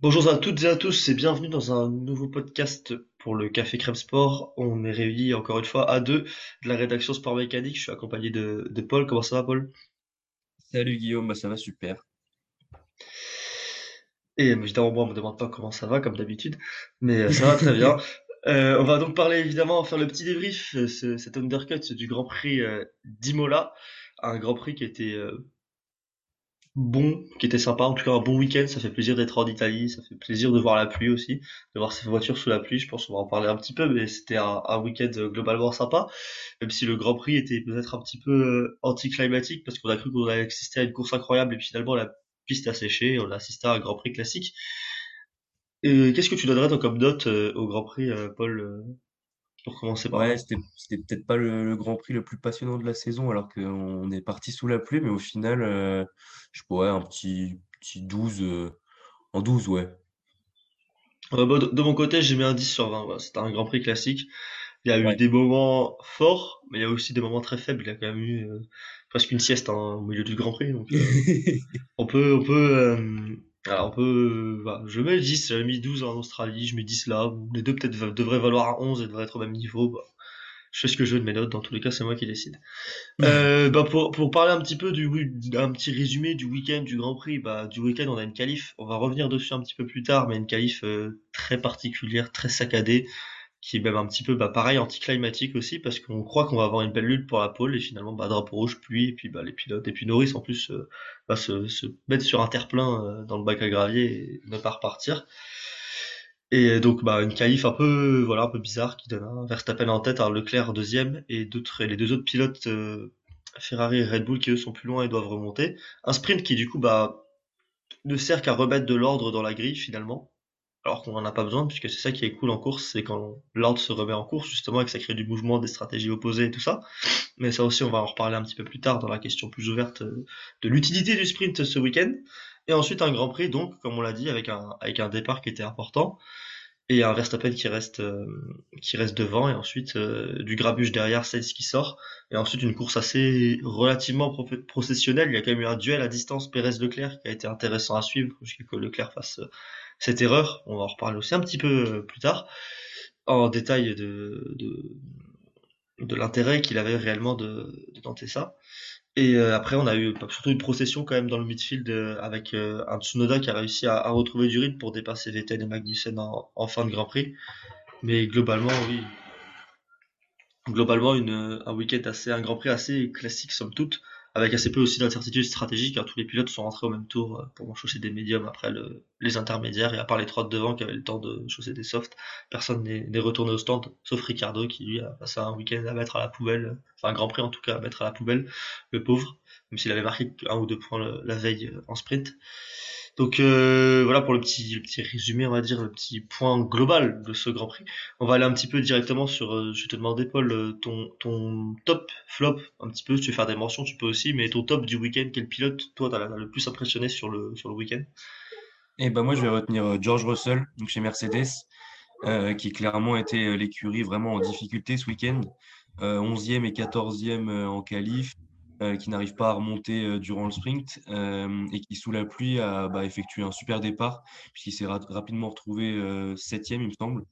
Bonjour à toutes et à tous et bienvenue dans un nouveau podcast pour le Café Crème Sport. On est réunis encore une fois à deux de la rédaction Sport Mécanique. Je suis accompagné de, de Paul. Comment ça va, Paul? Salut Guillaume, bah ça va super. Et évidemment, moi, on me demande pas comment ça va, comme d'habitude, mais euh, ça va très bien. Euh, on va donc parler évidemment, faire le petit débrief, euh, ce- cet undercut du Grand Prix euh, d'Imola, un Grand Prix qui était euh, bon, qui était sympa, en tout cas un bon week-end. Ça fait plaisir d'être en Italie, ça fait plaisir de voir la pluie aussi, de voir ces voitures sous la pluie. Je pense qu'on va en parler un petit peu, mais c'était un, week-end euh, globalement sympa, même si le Grand Prix était peut-être un petit peu euh, anticlimatique parce qu'on a cru qu'on allait assister à une course incroyable et finalement la piste a séché, et on a assisté à un Grand Prix classique. Et qu'est-ce que tu donnerais toi comme note euh, au Grand Prix, euh, Paul, euh, pour commencer par? Ouais, c'était c'était peut-être pas le, le Grand Prix le plus passionnant de la saison alors qu'on est parti sous la pluie, mais au final, euh, je pourrais un petit, petit 12 euh, en 12 ouais. Bah, de, de mon côté, j'ai mis un 10 sur 20. voilà. C'était un Grand Prix classique. Il y a eu Ouais. des moments forts, mais il y a aussi des moments très faibles. Il y a quand même eu euh, presque une sieste hein, au milieu du Grand Prix. Donc, on peut, on peut, alors on peut, euh. Je mets 10. J'avais mis 12 en Australie, je mets 10 là. Les deux peut-être devraient valoir un 11 et devraient être au même niveau. Bah, je fais ce que je veux de mes notes. Dans tous les cas, c'est moi qui décide. Euh, bah pour, pour parler un petit peu du, un petit résumé du week-end du Grand Prix, bah du week-end on a une qualif, on va revenir dessus un petit peu plus tard, mais une qualif euh, très particulière, très saccadée, qui est même un petit peu bah pareil anticlimatique aussi, parce qu'on croit qu'on va avoir une belle lutte pour la pole et finalement bah drapeau rouge, pluie, et puis bah les pilotes et puis Norris en plus euh, se, mettre sur un terre-plein euh, dans le bac à gravier et ne pas repartir. Et donc bah une qualif un peu voilà un peu bizarre qui donne un Verstappen en tête, un Leclerc deuxième et les deux autres pilotes euh, Ferrari et Red Bull qui eux sont plus loin et doivent remonter. Un sprint qui du coup bah ne sert qu'à remettre de l'ordre dans la grille finalement, alors qu'on en a pas besoin puisque c'est ça qui est cool en course, c'est quand l'ordre se remet en course justement et que ça crée du mouvement, des stratégies opposées et tout ça. Mais ça aussi on va en reparler un petit peu plus tard dans la question plus ouverte euh, de l'utilité du sprint ce week-end. Et ensuite un Grand Prix donc comme on l'a dit avec un avec un départ qui était important et un Verstappen qui reste euh, qui reste devant et ensuite euh, du grabuge derrière Sainz qui sort et ensuite une course assez relativement pro- processionnelle il y a quand même eu un duel à distance Pérez-Leclerc qui a été intéressant à suivre jusqu'à que Leclerc fasse cette erreur on va en reparler aussi un petit peu euh, plus tard en détail de l'intérêt qu'il avait réellement de, tenter ça et euh, après, on a eu surtout une procession quand même dans le midfield euh, avec un Tsunoda qui a réussi à, retrouver du rythme pour dépasser Vettel et Magnussen en, fin de Grand Prix. Mais globalement, oui, globalement un week-end assez, un Grand Prix assez classique somme toute, avec assez peu aussi d'incertitudes stratégiques, car tous les pilotes sont rentrés au même tour euh, pour chausser des médiums après le, les intermédiaires, et à part les trois de devant qui avaient le temps de chausser des softs, personne n'est retourné au stand, sauf Ricardo qui lui a passé un week-end à mettre à la poubelle, enfin un Grand Prix en tout cas à mettre à la poubelle, le pauvre, même s'il avait marqué un ou deux points la veille euh, en sprint. Donc euh, voilà pour le petit, résumé, on va dire, le petit point global de ce Grand Prix. On va aller un petit peu directement sur, euh, je vais te demander Paul, euh, ton, top, flop, un petit peu, si tu veux faire des mentions, tu peux aussi, mais ton top du week-end, quel pilote, toi, t'as le plus impressionné sur le, sur week-end? Et ben moi je vais retenir George Russell, donc chez Mercedes, qui clairement était l'écurie vraiment en difficulté ce week-end. Euh, 11e et 14e euh, en qualif, qui n'arrive pas à remonter euh, durant le sprint euh, et qui, sous la pluie, a bah, effectué un super départ, puisqu'il s'est ra- rapidement retrouvé euh, 7e, il me semble,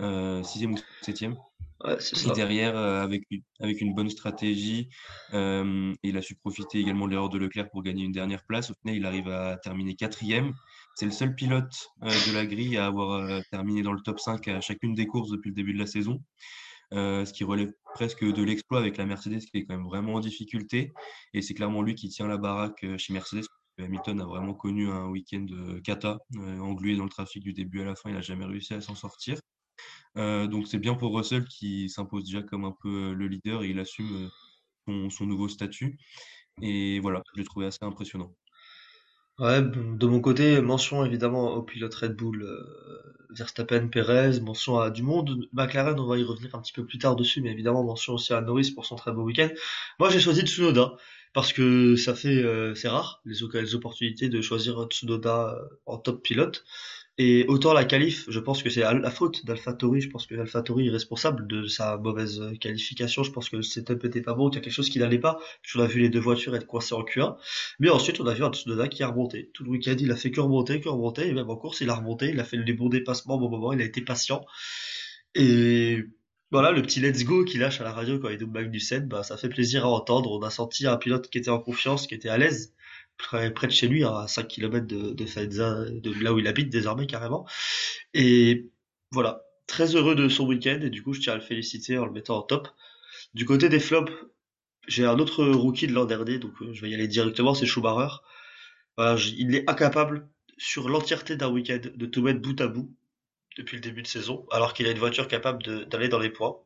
euh, 6e ou 7e. Ouais, Et derrière, euh, avec, une- avec une bonne stratégie, euh, il a su profiter également de l'erreur de Leclerc pour gagner une dernière place. Au final, il arrive à terminer quatrième. C'est le seul pilote euh, de la grille à avoir euh, terminé dans le top 5 à chacune des courses depuis le début de la saison, euh, ce qui relève presque de l'exploit avec la Mercedes qui est quand même vraiment en difficulté. Et c'est clairement lui qui tient la baraque euh, chez Mercedes. Hamilton a vraiment connu un week-end euh, cata, euh, englué dans le trafic du début à la fin, il n'a jamais réussi à s'en sortir. Euh, donc c'est bien pour Russell qui s'impose déjà comme un peu euh, le leader et il assume euh, son, son nouveau statut. Et voilà, je l'ai trouvé assez impressionnant. Ouais, de mon côté, mention évidemment au pilote Red Bull, euh, Verstappen, Perez, mention à du monde, McLaren, on va y revenir un petit peu plus tard dessus, mais évidemment mention aussi à Norris pour son très beau week-end. Moi j'ai choisi Tsunoda, parce que ça fait, euh, c'est rare, les, oc- les opportunités de choisir Tsunoda euh, en top pilote. Et autant la qualif, je pense que c'est la faute d'AlphaTauri. Je pense que AlphaTauri est responsable de sa mauvaise qualification. Je pense que le setup était pas bon, qu'il y a quelque chose qui n'allait pas. On a vu les deux voitures être coincées en Q1. Mais ensuite, on a vu un Tsunoda qui a remonté. Tout le week-end, il a fait que remonter, que remonter. Et même en course, il a remonté. Il a fait les bons dépassements au bon moment. Il a été patient. Et voilà, le petit let's go qu'il lâche à la radio quand il double Magnussen, bah, ça fait plaisir à entendre. On a senti un pilote qui était en confiance, qui était à l'aise près, de chez lui, à 5 km de, de de là où il habite désormais carrément. Et voilà, très heureux de son week-end et du coup je tiens à le féliciter en le mettant en top. Du côté des flops, j'ai un autre rookie de l'an dernier, donc euh, je vais y aller directement, c'est Schumacher. Il est incapable sur l'entièreté d'un week-end de tout mettre bout à bout depuis le début de saison, alors qu'il a une voiture capable d'aller dans les points.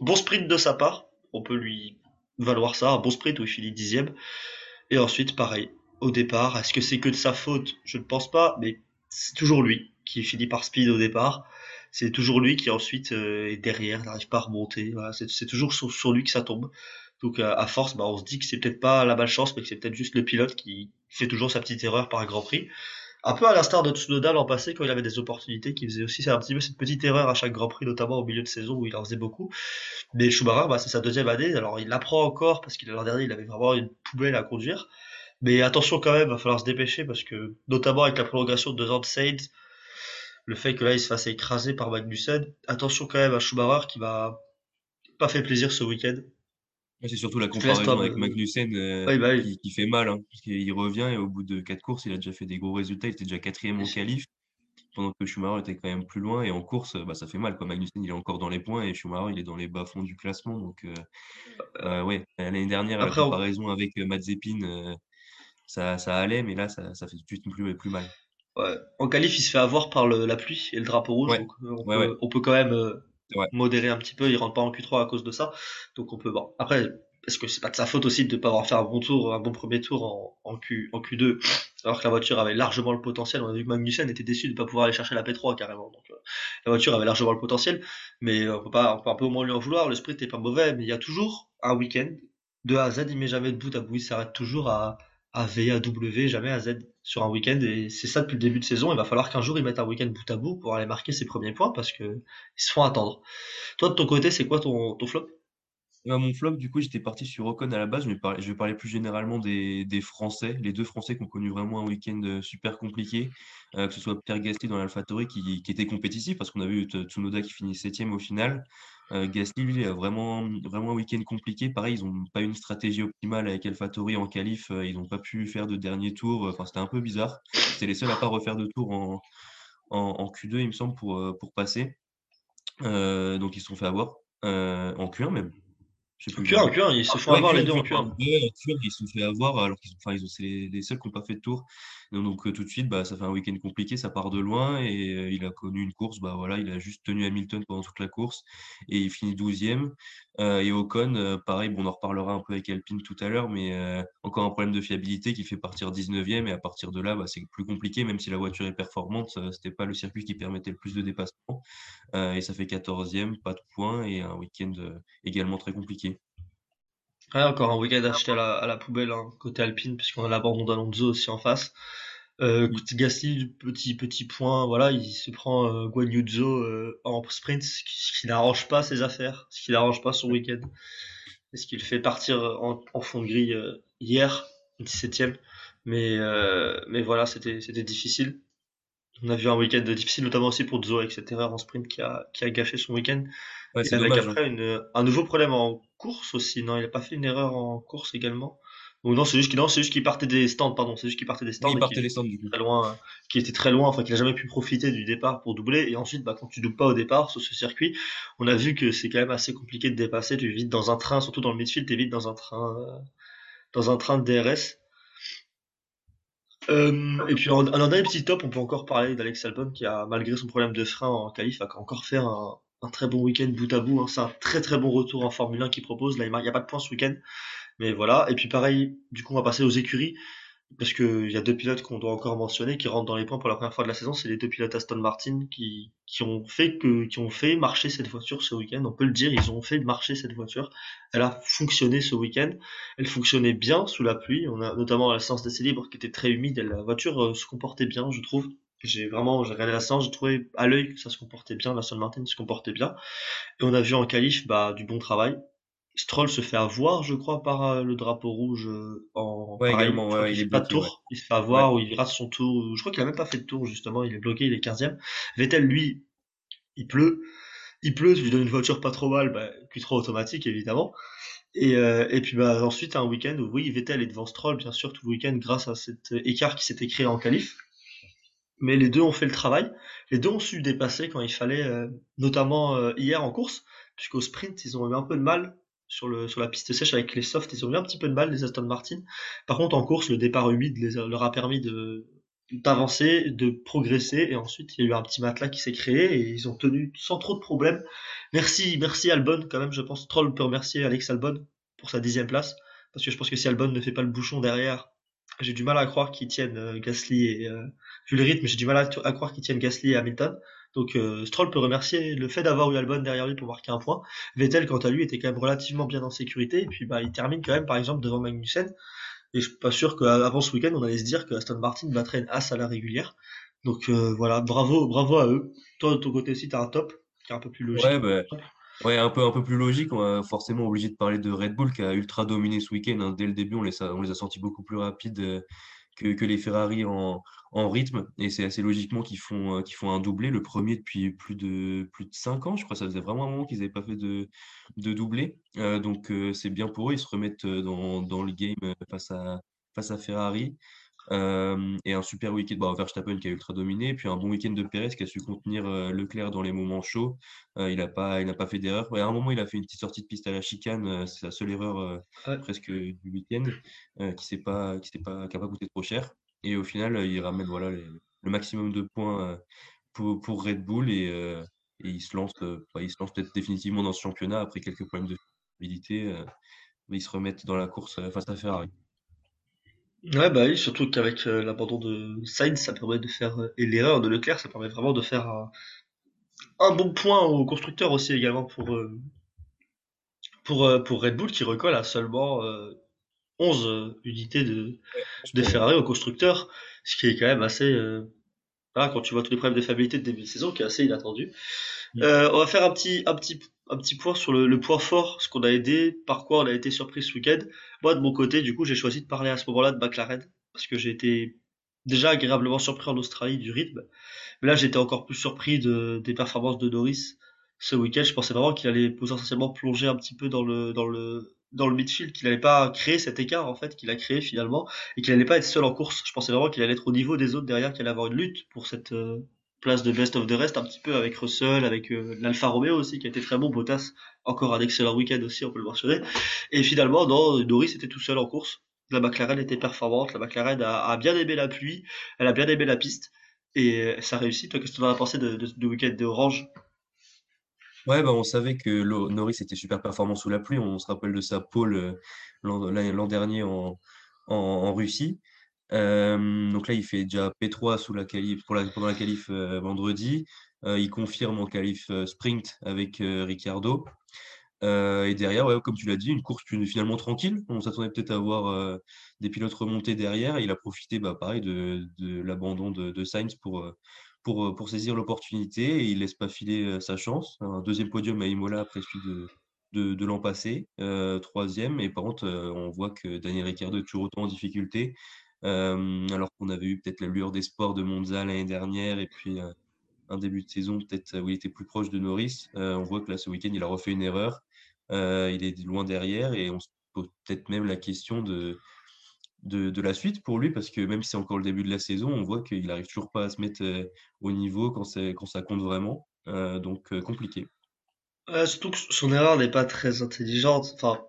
Bon sprint de sa part, on peut lui valoir ça, un bon sprint où il finit dixième. Et ensuite, pareil, au départ, est-ce que c'est que de sa faute? Je ne pense pas, mais c'est toujours lui qui finit par speed au départ. C'est toujours lui qui ensuite euh, est derrière, n'arrive pas à remonter. C'est toujours sur, lui que ça tombe. Donc à force, bah, on se dit que c'est peut-être pas la malchance, mais que c'est peut-être juste le pilote qui fait toujours sa petite erreur par un Grand Prix. Un peu à l'instar de Tsunoda l'an passé quand il avait des opportunités, qui faisait aussi un petit peu cette petite erreur à chaque Grand Prix, notamment au milieu de saison où il en faisait beaucoup. Mais Schumacher, bah, c'est sa deuxième année, alors il apprend encore parce qu'il l'an dernier il avait vraiment une poubelle à conduire. Mais attention quand même, va falloir se dépêcher parce que notamment avec la prolongation de deux ans de Sainz, le fait que là il se fasse écraser par Magnussen, attention quand même à Schumacher qui va pas fait plaisir ce week-end. C'est surtout la comparaison avec Magnussen euh, bah Qui, fait mal, hein, parce qu'il revient et au bout de quatre courses, il a déjà fait des gros résultats. Il était déjà quatrième en qualif, pendant que Schumacher était quand même plus loin. Et en course, bah, ça fait mal. Quoi. Magnussen, il est encore dans les points et Schumacher, il est dans les bas-fonds du classement. Donc, euh, euh ouais, l'année dernière, la comparaison avec Mazepin, ça, ça allait, mais là, ça, ça fait tout de suite plus, plus mal. Ouais. En qualif, il se fait avoir par le, la pluie et le drapeau rouge. Donc on, peut, on, peut, quand même modérer un petit peu. Il rentre pas en Q3 à cause de ça. Donc on peut bon. Après, est-ce que c'est pas de sa faute aussi de ne pas avoir fait un bon tour, un bon premier tour en, en, Q, en Q2, alors que la voiture avait largement le potentiel. On a vu que Magnussen était déçu de ne pas pouvoir aller chercher la P3 carrément. Donc euh, la voiture avait largement le potentiel, mais on peut pas, on peut un peu au moins lui en vouloir. Le sprint est pas mauvais, mais il y a toujours un week-end de A à Z. Il met jamais de bout à bout. Il s'arrête toujours à, à V, à W, jamais à Z sur un week-end. Et c'est ça depuis le début de saison. Il va falloir qu'un jour il mette un week-end bout à bout pour aller marquer ses premiers points parce que ils se font attendre. Toi de ton côté, c'est quoi ton, ton flop? Bah, mon flop, du coup, j'étais parti sur Ocon à la base. Je vais parler, je vais parler plus généralement des, des Français, les deux Français qui ont connu vraiment un week-end euh, super compliqué, euh, que ce soit Pierre Gasly dans l'AlphaTauri qui, qui était compétitif parce qu'on a vu Tsunoda qui finit septième au final. Euh, Gasly, lui, a vraiment, vraiment un week-end compliqué. Pareil, ils n'ont pas eu une stratégie optimale avec AlphaTauri en qualif. ils n'ont pas pu faire de dernier tour. Enfin, c'était un peu bizarre. C'était les seuls à pas refaire de tour en, en, en Q2, il me semble, pour, pour passer. donc, ils se sont fait avoir. en Q1 même. Plus. Q1, Q1, ils se font avoir les deux en Q1. ils se sont fait avoir alors qu'ils enfin, ils ont, c'est les, seuls qui n'ont pas fait de tour. Donc, euh, tout de suite, bah, ça fait un week-end compliqué, ça part de loin et euh, il a connu une course, bah voilà, il a juste tenu Hamilton pendant toute la course et il finit 12e. Euh, et Ocon, pareil, bon, on en reparlera un peu avec Alpine tout à l'heure, mais encore un problème de fiabilité qui fait partir 19e et à partir de là, bah, c'est plus compliqué, même si la voiture est performante, c'était pas le circuit qui permettait le plus de dépassement. et ça fait 14e, pas de points et un week-end également très compliqué. Ouais, encore un week-end acheté à la, à la poubelle, hein, côté Alpine, puisqu'on a l'abandon d'Alonso aussi en face. Euh, Gasly, petit petit point, voilà, il se prend euh, Guan euh, en sprint, ce qui, n'arrange pas ses affaires, ce qui n'arrange pas son week-end, et ce qu'il fait partir en, en fond de grille euh, hier, 17ème. Mais euh, mais voilà, c'était c'était difficile. On a vu un week-end difficile, notamment aussi pour Zo avec cette erreur en sprint qui a qui a gâché son week-end. Ouais, avec après hein. une, un nouveau problème en course aussi. Non, il a pas fait une erreur en course également? Ou non, c'est juste qu'il non, c'est juste qu'il partait des stands, pardon, c'est juste qu'il partait des stands. il partait des stands du Très loin, qui était très loin, enfin qu'il a jamais pu profiter du départ pour doubler. Et ensuite, bah, quand tu doubles pas au départ sur ce circuit, on a vu que c'est quand même assez compliqué de dépasser. Tu es vite dans un train, surtout dans le midfield, t'es vite dans un train, euh, dans un train de DRS. Euh, et puis en, un dernier petit top, on peut encore parler d'Alex Albon qui a, malgré son problème de frein en qualif, a encore fait un, un très bon week-end bout à bout. Hein. C'est un très très bon retour en Formule 1 qu'il propose. Là, il n'y a pas de points ce week-end. Mais voilà. Et puis pareil, du coup, on va passer aux écuries. Parce qu'il y a deux pilotes qu'on doit encore mentionner qui rentrent dans les points pour la première fois de la saison. C'est les deux pilotes Aston Martin qui, qui ont fait que, qui ont fait marcher cette voiture ce week-end. On peut le dire, ils ont fait marcher cette voiture. Elle a fonctionné ce week-end. Elle fonctionnait bien sous la pluie. On a notamment la séance d'essai libre qui était très humide. la voiture euh, se comportait bien, je trouve J'ai vraiment, j'ai regardé la séance, j'ai trouvé à l'œil que ça se comportait bien, la Aston Martin se comportait bien. Et on a vu en qualif, bah, du bon travail. Stroll se fait avoir, je crois, par euh, le drapeau rouge euh, en Ouais, pareil. également, ouais, il est pas de bloqué, ouais. tour. Il se fait avoir ou il rate son tour. Je crois qu'il a même pas fait de tour, justement. Il est bloqué, il est 15 Vettel, lui, il pleut. Il pleut, tu lui donnes une voiture pas trop mal, bah, Q3 automatique, évidemment. Et, euh, et puis bah, ensuite, un week-end où, oui, Vettel est devant Stroll, bien sûr, tout le week-end, grâce à cet euh, écart qui s'était créé en qualif. Mais les deux ont fait le travail. Les deux ont su dépasser quand il fallait, euh, notamment euh, hier en course, puisqu'au sprint, ils ont eu un peu de mal sur, le, sur la piste sèche avec les softs, ils ont eu un petit peu de mal, les Aston Martin. Par contre, en course, le départ humide les leur a permis de d'avancer, de progresser, et ensuite il y a eu un petit matelas qui s'est créé, et ils ont tenu sans trop de problèmes. Merci, merci Albon, quand même, je pense. Troll peut remercier Alex Albon pour sa dixième place, parce que je pense que si Albon ne fait pas le bouchon derrière, j'ai du mal à croire qu'ils tiennent euh, Gasly et euh, vu le j'ai du mal à, à croire qu'ils tiennent Gasly et Hamilton. Donc euh, Stroll peut remercier le fait d'avoir eu Albon derrière lui pour marquer un point. Vettel, quant à lui, était quand même relativement bien en sécurité. Et puis bah, il termine quand même, par exemple, devant Magnussen. Et je suis pas sûr qu'avant ce week-end, on allait se dire que Aston Martin battrait une as à la régulière. Donc euh, voilà, bravo, bravo à eux. Toi, de ton côté aussi, t'as un top qui est un peu plus logique. bah, ouais, un peu, un peu plus logique. On est forcément obligé de parler de Red Bull qui a ultra dominé ce week-end. hein. Dès le début, on les a, on sentis beaucoup plus rapides euh, que, les Ferrari en, en rythme. Et c'est assez logiquement qu'ils font, euh, font un doublé. Le premier depuis plus de, plus de 5 ans. Je crois ça faisait vraiment un moment qu'ils n'avaient pas fait de, de doublé. Euh, donc, euh, c'est bien pour eux. Ils se remettent dans, dans le game face à, face à Ferrari. Euh, et un super week-end, bah, Verstappen qui a ultra dominé, puis un bon week-end de Perez qui a su contenir euh, Leclerc dans les moments chauds. Euh, il n'a pas, il n'a pas fait d'erreur. Ouais, à un moment, il a fait une petite sortie de piste à la chicane, c'est la seule erreur Ouais. presque du week-end, qui s'est pas, qui s'est pas, qui a pas coûté trop cher. Et au final, il ramène voilà, les- le maximum de points pour, pour Red Bull et, et il se lance, bah, il se lance peut-être définitivement dans ce championnat après quelques problèmes de fiabilité. euh, mais ils se remettent dans la course face à Ferrari. Ouais, bah oui, surtout qu'avec euh, l'abandon de Sainz, ça permet de faire, euh, et l'erreur de Leclerc, ça permet vraiment de faire un, un bon point au constructeur aussi également pour, euh, pour, pour Red Bull qui recolle à seulement euh, 11 euh, unités de, de Ferrari au constructeur, ce qui est quand même assez, voilà, quand tu vois tous les problèmes de fiabilité de début de saison, qui est assez inattendu. Mm. On va faire un petit, un petit, un petit point sur le, le point fort, ce qu'on a aidé, par quoi on a été surpris ce week-end. Moi, de mon côté, du coup, j'ai choisi de parler à ce moment-là de McLaren, parce que j'ai été déjà agréablement surpris en Australie du rythme. Mais là, j'étais encore plus surpris de, des performances de Norris ce week-end. Je pensais vraiment qu'il allait potentiellement plonger un petit peu dans le, dans le, dans le midfield, qu'il n'allait pas créer cet écart, en fait, qu'il a créé finalement, et qu'il n'allait pas être seul en course. Je pensais vraiment qu'il allait être au niveau des autres derrière, qu'il allait avoir une lutte pour cette euh, place de best of the rest, un petit peu avec Russell, avec euh, l'Alfa Romeo aussi, qui a été très bon, Bottas, encore un excellent week-end aussi, on peut le mentionner. Et finalement, non, Norris était tout seul en course. La McLaren était performante, la McLaren a, a bien aimé la pluie, elle a bien aimé la piste, et ça réussit. Toi, qu'est-ce que tu en as pensé de, de, week-end de Orange? Ouais, bah, on savait que Norris était super performant sous la pluie. On se rappelle de sa pole euh, l'an dernier en, en Russie. Donc là, il fait déjà P3 sous la qualif, pour la, pendant la qualif vendredi. Il confirme en qualif sprint avec. Euh, et derrière, ouais, comme tu l'as dit, une course finalement tranquille. On s'attendait peut-être à avoir euh, des pilotes remontés derrière. Il a profité, bah, pareil, de, l'abandon de, Sainz pour, pour, saisir l'opportunité et il laisse pas filer sa chance. Un deuxième podium à Imola après celui de, l'an passé, troisième. Et par contre, on voit que Daniel Ricciardo est toujours autant en difficulté. Alors qu'on avait eu peut-être la lueur d'espoir de Monza l'année dernière et puis un début de saison peut-être où il était plus proche de Norris. On voit que là, ce week-end, il a refait une erreur. Il est loin derrière et on se pose peut-être même la question de, de, la suite pour lui parce que même si c'est encore le début de la saison, on voit qu'il n'arrive toujours pas à se mettre au niveau quand, quand ça compte vraiment. Donc compliqué. Surtout que son erreur n'est pas très intelligente. Enfin,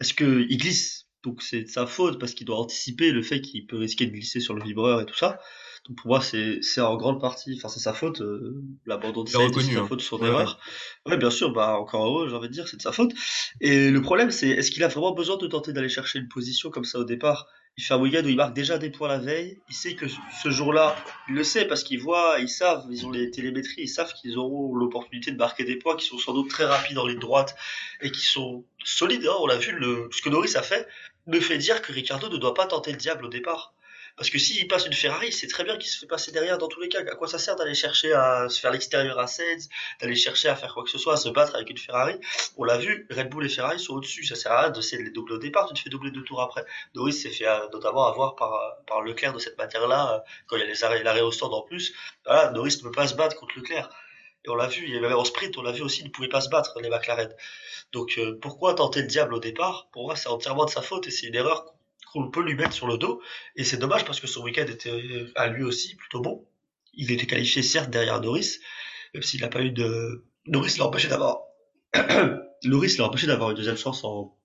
est-ce que il glisse? Donc c'est de sa faute parce qu'il doit anticiper le fait qu'il peut risquer de glisser sur le vibreur et tout ça. Donc pour moi c'est c'est en grande partie, enfin c'est sa faute. euh, L'abandon de c'est sa hein. faute, son Ouais, ouais. erreur. Ouais bien sûr, bah encore heureux, j'ai envie de dire, c'est de sa faute. Et le problème c'est est-ce qu'il a vraiment besoin de tenter d'aller chercher une position comme ça au départ? Il fait un week-end où il marque déjà des points la veille. Il sait que ce jour-là, il le sait parce qu'ils voient, ils savent, ils ont les télémétries, ils savent qu'ils auront l'opportunité de marquer des points qui sont sans doute très rapides en ligne droite et qui sont solides. hein. On l'a vu, ce que Norris a fait me fait dire que Ricardo ne doit pas tenter le diable au départ. Parce que s'il passe une Ferrari, c'est très bien qu'il se fait passer derrière dans tous les cas. À quoi ça sert d'aller chercher à se faire l'extérieur à 16, d'aller chercher à faire quoi que ce soit, à se battre avec une Ferrari? On l'a vu, Red Bull et Ferrari sont au-dessus. Ça sert à rien de les doubler au départ, tu te fais doubler deux tours après. Norris s'est fait euh, notamment avoir par, euh, par Leclerc de cette manière-là, euh, quand il y a les arrêts, l'arrêt au stand en plus. Voilà, Norris ne peut pas se battre contre Leclerc. Et on l'a vu, y avait en sprint, on l'a vu aussi, il ne pouvait pas se battre, les McLaren. Donc pourquoi tenter le diable au départ? Pour moi, c'est entièrement de sa faute et c'est une erreur on peut lui mettre sur le dos. Et c'est dommage parce que son week-end était à lui aussi plutôt bon. Il était qualifié certes derrière Norris, même s'il n'a pas eu de. Norris l'a empêché d'avoir. Norris l'a empêché d'avoir une deuxième chance en,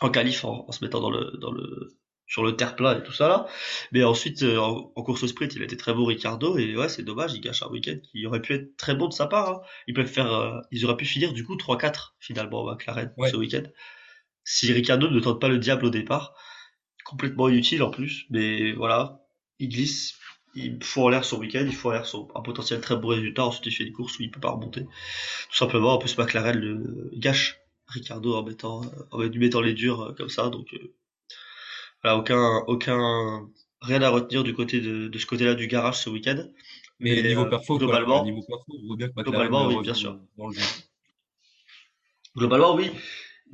en qualif en, se mettant dans le, dans le, sur le terre plat et tout ça là. Mais ensuite, euh, en, course au sprint, il a été très beau Ricardo et ouais, c'est dommage, il gâche un week-end qui aurait pu être très bon de sa part. Hein. Ils peuvent faire, euh, ils auraient pu finir du coup 3-4 finalement McLaren ce week-end. Si Ricardo ne tente pas le diable au départ, complètement inutile en plus, mais voilà, il glisse, il faut en l'air son week-end, il faut en l'air son, un potentiel très beau résultat, ensuite il fait une course où il peut pas remonter. Tout simplement, en plus McLaren le gâche. Ricardo en mettant, en lui mettant les durs euh, comme ça, donc euh, voilà, aucun, aucun, rien à retenir du côté de, de ce côté-là du garage ce week-end. Mais, niveau euh, perfo, globalement, niveau perfo, on voit bien que globalement, oui, bien sûr. Globalement, oui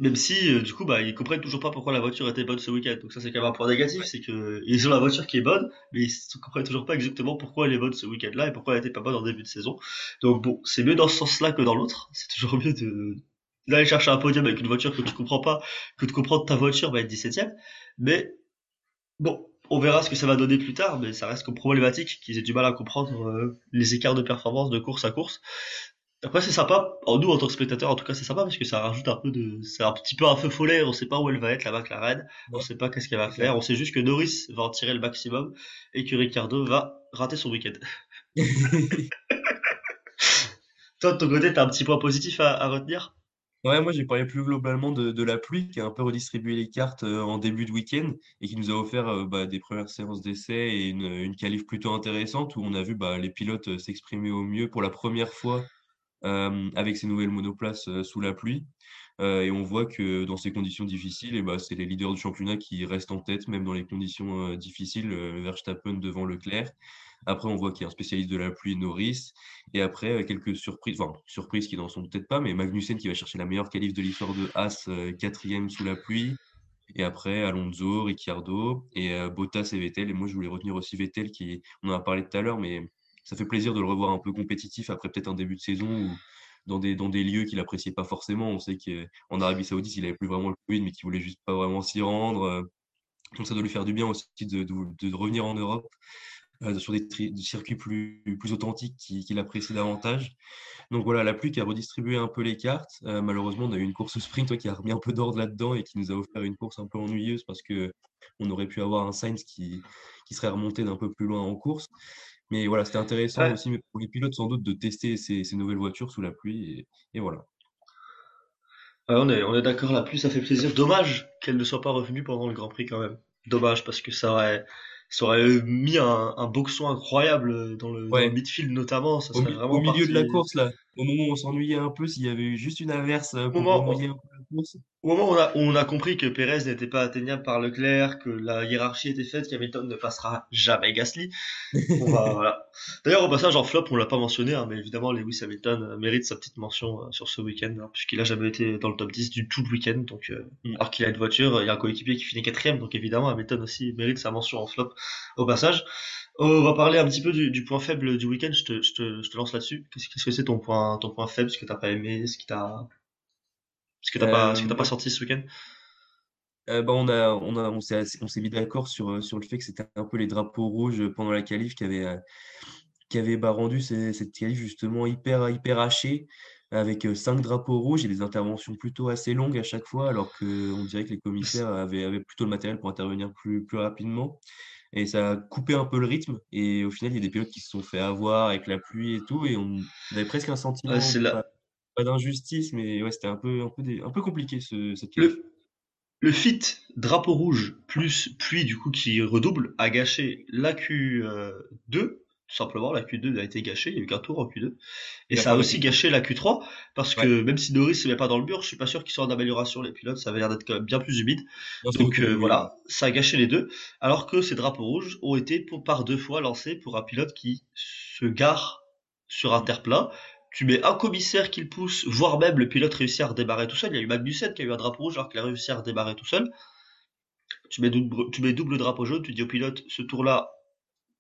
même si euh, du coup bah ils comprennent toujours pas pourquoi la voiture était bonne ce week-end. Donc ça c'est quand même un point négatif c'est que ils ont la voiture qui est bonne mais ils ne comprennent toujours pas exactement pourquoi elle est bonne ce week-end là et pourquoi elle était pas bonne en début de saison. Donc bon c'est mieux dans ce sens là que dans l'autre. C'est toujours mieux de d'aller chercher un podium avec une voiture que tu comprends pas que de comprendre ta voiture va être 17ème mais bon on verra ce que ça va donner plus tard, mais ça reste comme problématique qu'ils aient du mal à comprendre euh, les écarts de performance de course à course. Après, c'est sympa. nous, en tant que spectateurs, en tout cas, c'est sympa parce que ça rajoute un peu de, c'est un petit peu un feu follet. On sait pas où elle va être, la McLaren. On sait pas qu'est-ce qu'elle va faire. On sait juste que Norris va en tirer le maximum et que Ricardo va rater son week-end. Toi, de ton côté, t'as un petit point positif à, retenir? Ouais, moi j'ai parlé plus globalement de, la pluie qui a un peu redistribué les cartes euh, en début de week-end et qui nous a offert euh, bah, des premières séances d'essai et une, une qualif plutôt intéressante où on a vu bah, les pilotes euh, s'exprimer au mieux pour la première fois avec ces nouvelles monoplaces euh, sous la pluie. Euh, et on voit que dans ces conditions difficiles, eh ben, c'est les leaders du championnat qui restent en tête, même dans les conditions difficiles, Verstappen devant Leclerc. Après, on voit qu'il y a un spécialiste de la pluie, Norris. Et après, quelques surprises, enfin, surprises qui n'en sont peut-être pas, mais Magnussen qui va chercher la meilleure qualif de l'histoire de Haas, quatrième sous la pluie. Et après, Alonso, Ricciardo et Bottas et Vettel. Et moi, je voulais retenir aussi Vettel, qui, on en a parlé tout à l'heure, mais ça fait plaisir de le revoir un peu compétitif après peut-être un début de saison ou dans des, lieux qu'il n'appréciait pas forcément. On sait qu'en Arabie Saoudite, il n'avait plus vraiment le Covid, mais qu'il voulait juste pas vraiment s'y rendre. Donc ça doit lui faire du bien aussi de, revenir en Europe euh, sur des, circuits plus, authentiques qu'il apprécie davantage. Donc voilà, la pluie qui a redistribué un peu les cartes. Euh, malheureusement, on a eu une course sprint qui a remis un peu d'ordre là-dedans et qui nous a offert une course un peu ennuyeuse parce que on aurait pu avoir un Sainz qui serait remonté d'un peu plus loin en course. Mais voilà, c'était intéressant aussi pour les pilotes sans doute de tester ces, ces nouvelles voitures sous la pluie. Et, voilà. on est, on est d'accord, la pluie, ça fait plaisir. Dommage qu'elle ne soit pas revenue pendant le Grand Prix quand même. Dommage parce que ça aurait, ça aurait mis un, un boxon incroyable dans le, midfield notamment. Ça serait au, vraiment au milieu de la course, là, au moment où on s'ennuyait un peu, s'il y avait eu juste une averse euh, pour moment, un peu au moment où on a, compris que Pérez n'était pas atteignable par Leclerc, que la hiérarchie était faite, qu'Hamilton ne passera jamais Gasly, voilà. D'ailleurs, au passage, en flop, on l'a pas mentionné, hein, mais évidemment, Lewis Hamilton euh, mérite sa petite mention euh, sur ce week-end, hein, puisqu'il a jamais été dans le top 10 du tout le week-end. Donc, euh, mm. alors qu'il a une voiture, il y a un coéquipier qui finit quatrième, donc évidemment, Hamilton aussi mérite sa mention en flop au passage. On va parler un petit peu du, point faible du week-end. Je te, je te, je te lance là-dessus. Qu'est-ce que c'est ton point, ton point faible, ce que t'as pas aimé, ce qui t'a ce que t'as pas, ce que t'as pas sorti ce week-end? Euh, bah on a, on a, on s'est, on s'est mis d'accord sur, euh, sur le fait que c'était un peu les drapeaux rouges pendant la qualif qui avaient, euh, qui avaient bah, rendu cette qualif justement hyper, hyper hachée avec cinq drapeaux rouges et des interventions plutôt assez longues à chaque fois, alors qu'on dirait que les commissaires avaient, avaient plutôt le matériel pour intervenir plus, plus rapidement. Et ça a coupé un peu le rythme. Et au final, il y a des pilotes qui se sont fait avoir avec la pluie et tout. Et on avait presque un sentiment pas d'injustice, mais ouais, c'était un peu, un peu, un peu compliqué ce, cette le, le fit drapeau rouge plus pluie du coup qui redouble a gâché la Q2 tout simplement, la Q2 a été gâchée, il y a eu qu'un tour en Q2. Et ça a aussi gâché la Q3, parce que même si Norris se met pas dans le mur, je suis pas sûr qu'ils soient en amélioration, les pilotes, ça avait l'air d'être quand même bien plus humide. Donc euh, voilà, ça a gâché les deux, alors que ces drapeaux rouges ont été par deux fois lancés pour un pilote qui se gare sur un terre-plein, tu mets un commissaire qui le pousse, voire même le pilote réussit à redémarrer tout seul. Il y a eu Magnussen qui a eu un drapeau rouge alors qu'il a réussi à redémarrer tout seul. Tu mets, double, tu mets double drapeau jaune, tu dis au pilote, ce tour-là,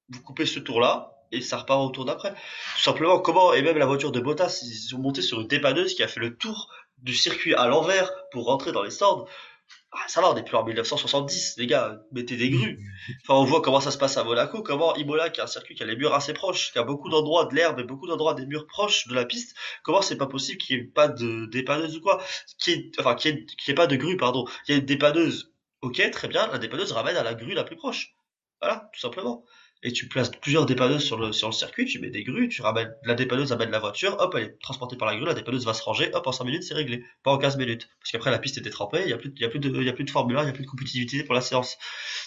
vous coupez ce tour-là, et ça repart au tour d'après. Tout simplement, comment, et même la voiture de Bottas, ils sont montés sur une dépanneuse qui a fait le tour du circuit à l'envers pour rentrer dans les stands. Ah, ça va, on est plus en 1970, les gars, mettez des grues. Enfin, on voit comment ça se passe à Monaco, comment Imola, qui a un circuit qui a les murs assez proches, qui a beaucoup d'endroits de l'herbe et beaucoup d'endroits des murs proches de la piste, comment c'est pas possible qu'il n'y ait pas de dépanneuse ou quoi, qu'il ait, enfin, qu'il n'y ait, pas de grue, pardon. Il y a une dépanneuse, ok, très bien, la dépanneuse ramène à la grue la plus proche. Voilà, tout simplement et tu places plusieurs dépanneuses sur le, sur le circuit, tu mets des grues, tu ramènes, la dépanneuse amène la voiture, hop, elle est transportée par la grue, la dépanneuse va se ranger, hop, en 5 minutes c'est réglé, pas en 15 minutes. Parce qu'après la piste était trempée, il y a plus, il y a de, y a plus de formula, il y a plus de compétitivité pour la séance.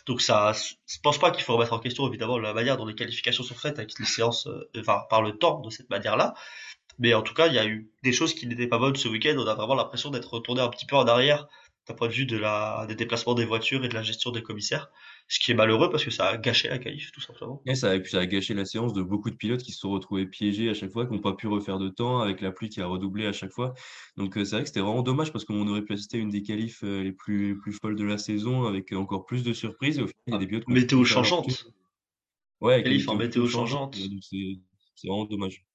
Donc ça, je pense pas qu'il faut remettre en question évidemment la manière dont les qualifications sont faites avec les séances, euh, enfin, par le temps de cette manière-là. Mais en tout cas, il y a eu des choses qui n'étaient pas bonnes ce week-end, on a vraiment l'impression d'être retourné un petit peu en arrière d'un point de vue de la, des déplacements des voitures et de la gestion des commissaires. Ce qui est malheureux parce que ça a gâché la qualif, tout simplement. Et ça, a, ça a gâché la séance de beaucoup de pilotes qui se sont retrouvés piégés à chaque fois, qui n'ont pas pu refaire de temps, avec la pluie qui a redoublé à chaque fois. Donc euh, c'est vrai que c'était vraiment dommage parce qu'on aurait pu assister à une des qualifs euh, les plus, plus folles de la saison avec encore plus de surprises. Et au final, il y a des pilotes météo changeante. Ouais, qualif en météo changeante. C'est vraiment dommage.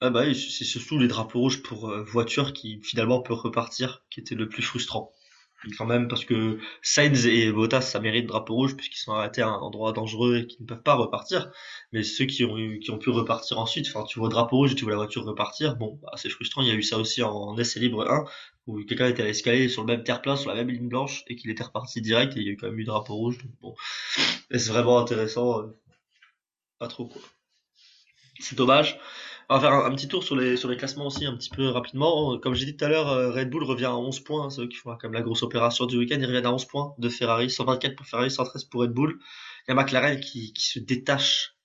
Ah bah c'est surtout les drapeaux rouges pour euh, voiture qui finalement peut repartir, qui était le plus frustrant. Quand même, parce que Sainz et Bottas, ça mérite drapeau rouge puisqu'ils sont arrêtés à un endroit dangereux et qui ne peuvent pas repartir. Mais ceux qui ont, qui ont pu repartir ensuite, enfin, tu vois drapeau rouge et tu vois la voiture repartir, bon, bah, c'est frustrant. Il y a eu ça aussi en, essai libre 1, où quelqu'un était à l'escalier sur le même terre-plein, sur la même ligne blanche, et qu'il était reparti direct et il y a eu quand même eu drapeau rouge. Donc bon, c'est vraiment intéressant? Euh, pas trop, quoi. C'est dommage. On va faire un, petit tour sur les, sur les classements aussi, un petit peu rapidement. Comme j'ai dit tout à l'heure, euh, Red Bull revient à 11 points. C'est eux qui font quand même la grosse opération du week-end. Ils reviennent à 11 points de Ferrari, 124 pour Ferrari, 113 pour Red Bull. Il y a McLaren qui, qui se détache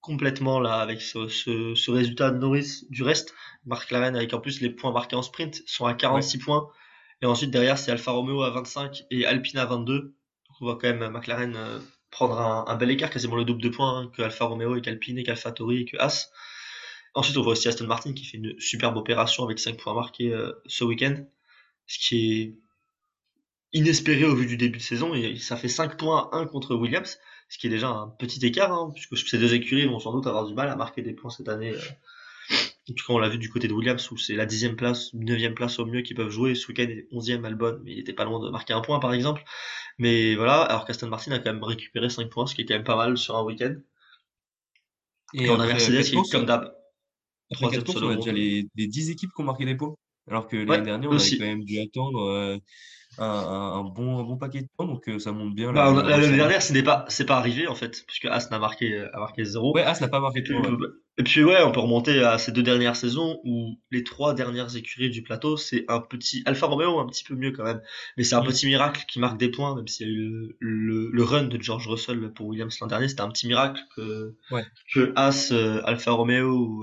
complètement là avec ce, ce, ce, résultat de Norris du reste. McLaren avec en plus les points marqués en sprint sont à 46 points. Et ensuite derrière c'est Alfa Romeo à 25 et Alpine à 22. Donc on voit quand même McLaren euh, prendre un, un, bel écart, quasiment le double de points hein, que Alfa Romeo et qu'Alpine et qu'Alfa Tori et que As. Ensuite, on voit aussi Aston Martin qui fait une superbe opération avec 5 points marqués euh, ce week-end, ce qui est inespéré au vu du début de saison. Et ça fait 5 points à 1 contre Williams, ce qui est déjà un petit écart, hein, puisque ces deux écuries vont sans doute avoir du mal à marquer des points cette année. Euh. En tout cas, on l'a vu du côté de Williams, où c'est la dixième place, neuvième place au mieux qu'ils peuvent jouer. Ce week-end, 11e Albon, mais il était pas loin de marquer un point, par exemple. Mais voilà, alors qu'Aston Martin a quand même récupéré 5 points, ce qui est quand même pas mal sur un week-end. Et, on a Mercedes qui est comme d'hab après 4 courses, on a déjà les, les 10 équipes qui ont marqué des points. Alors que l'année dernière, on avait quand même dû attendre euh, un, un, bon, un bon paquet de points, donc euh, ça monte bien. Bah, L'année dernière, c'est pas, pas arrivé en fait, puisque As n'a marqué, a marqué 0. Ouais, As n'a pas marqué de. Et puis ouais, on peut remonter à ces deux dernières saisons où les trois dernières écuries du plateau, c'est un petit Alfa Romeo un petit peu mieux quand même, mais c'est un mm. petit miracle qui marque des points, même s'il y a eu le, le, run de George Russell pour Williams l'an dernier, c'était un petit miracle que, ouais. que As, euh, Alfa Romeo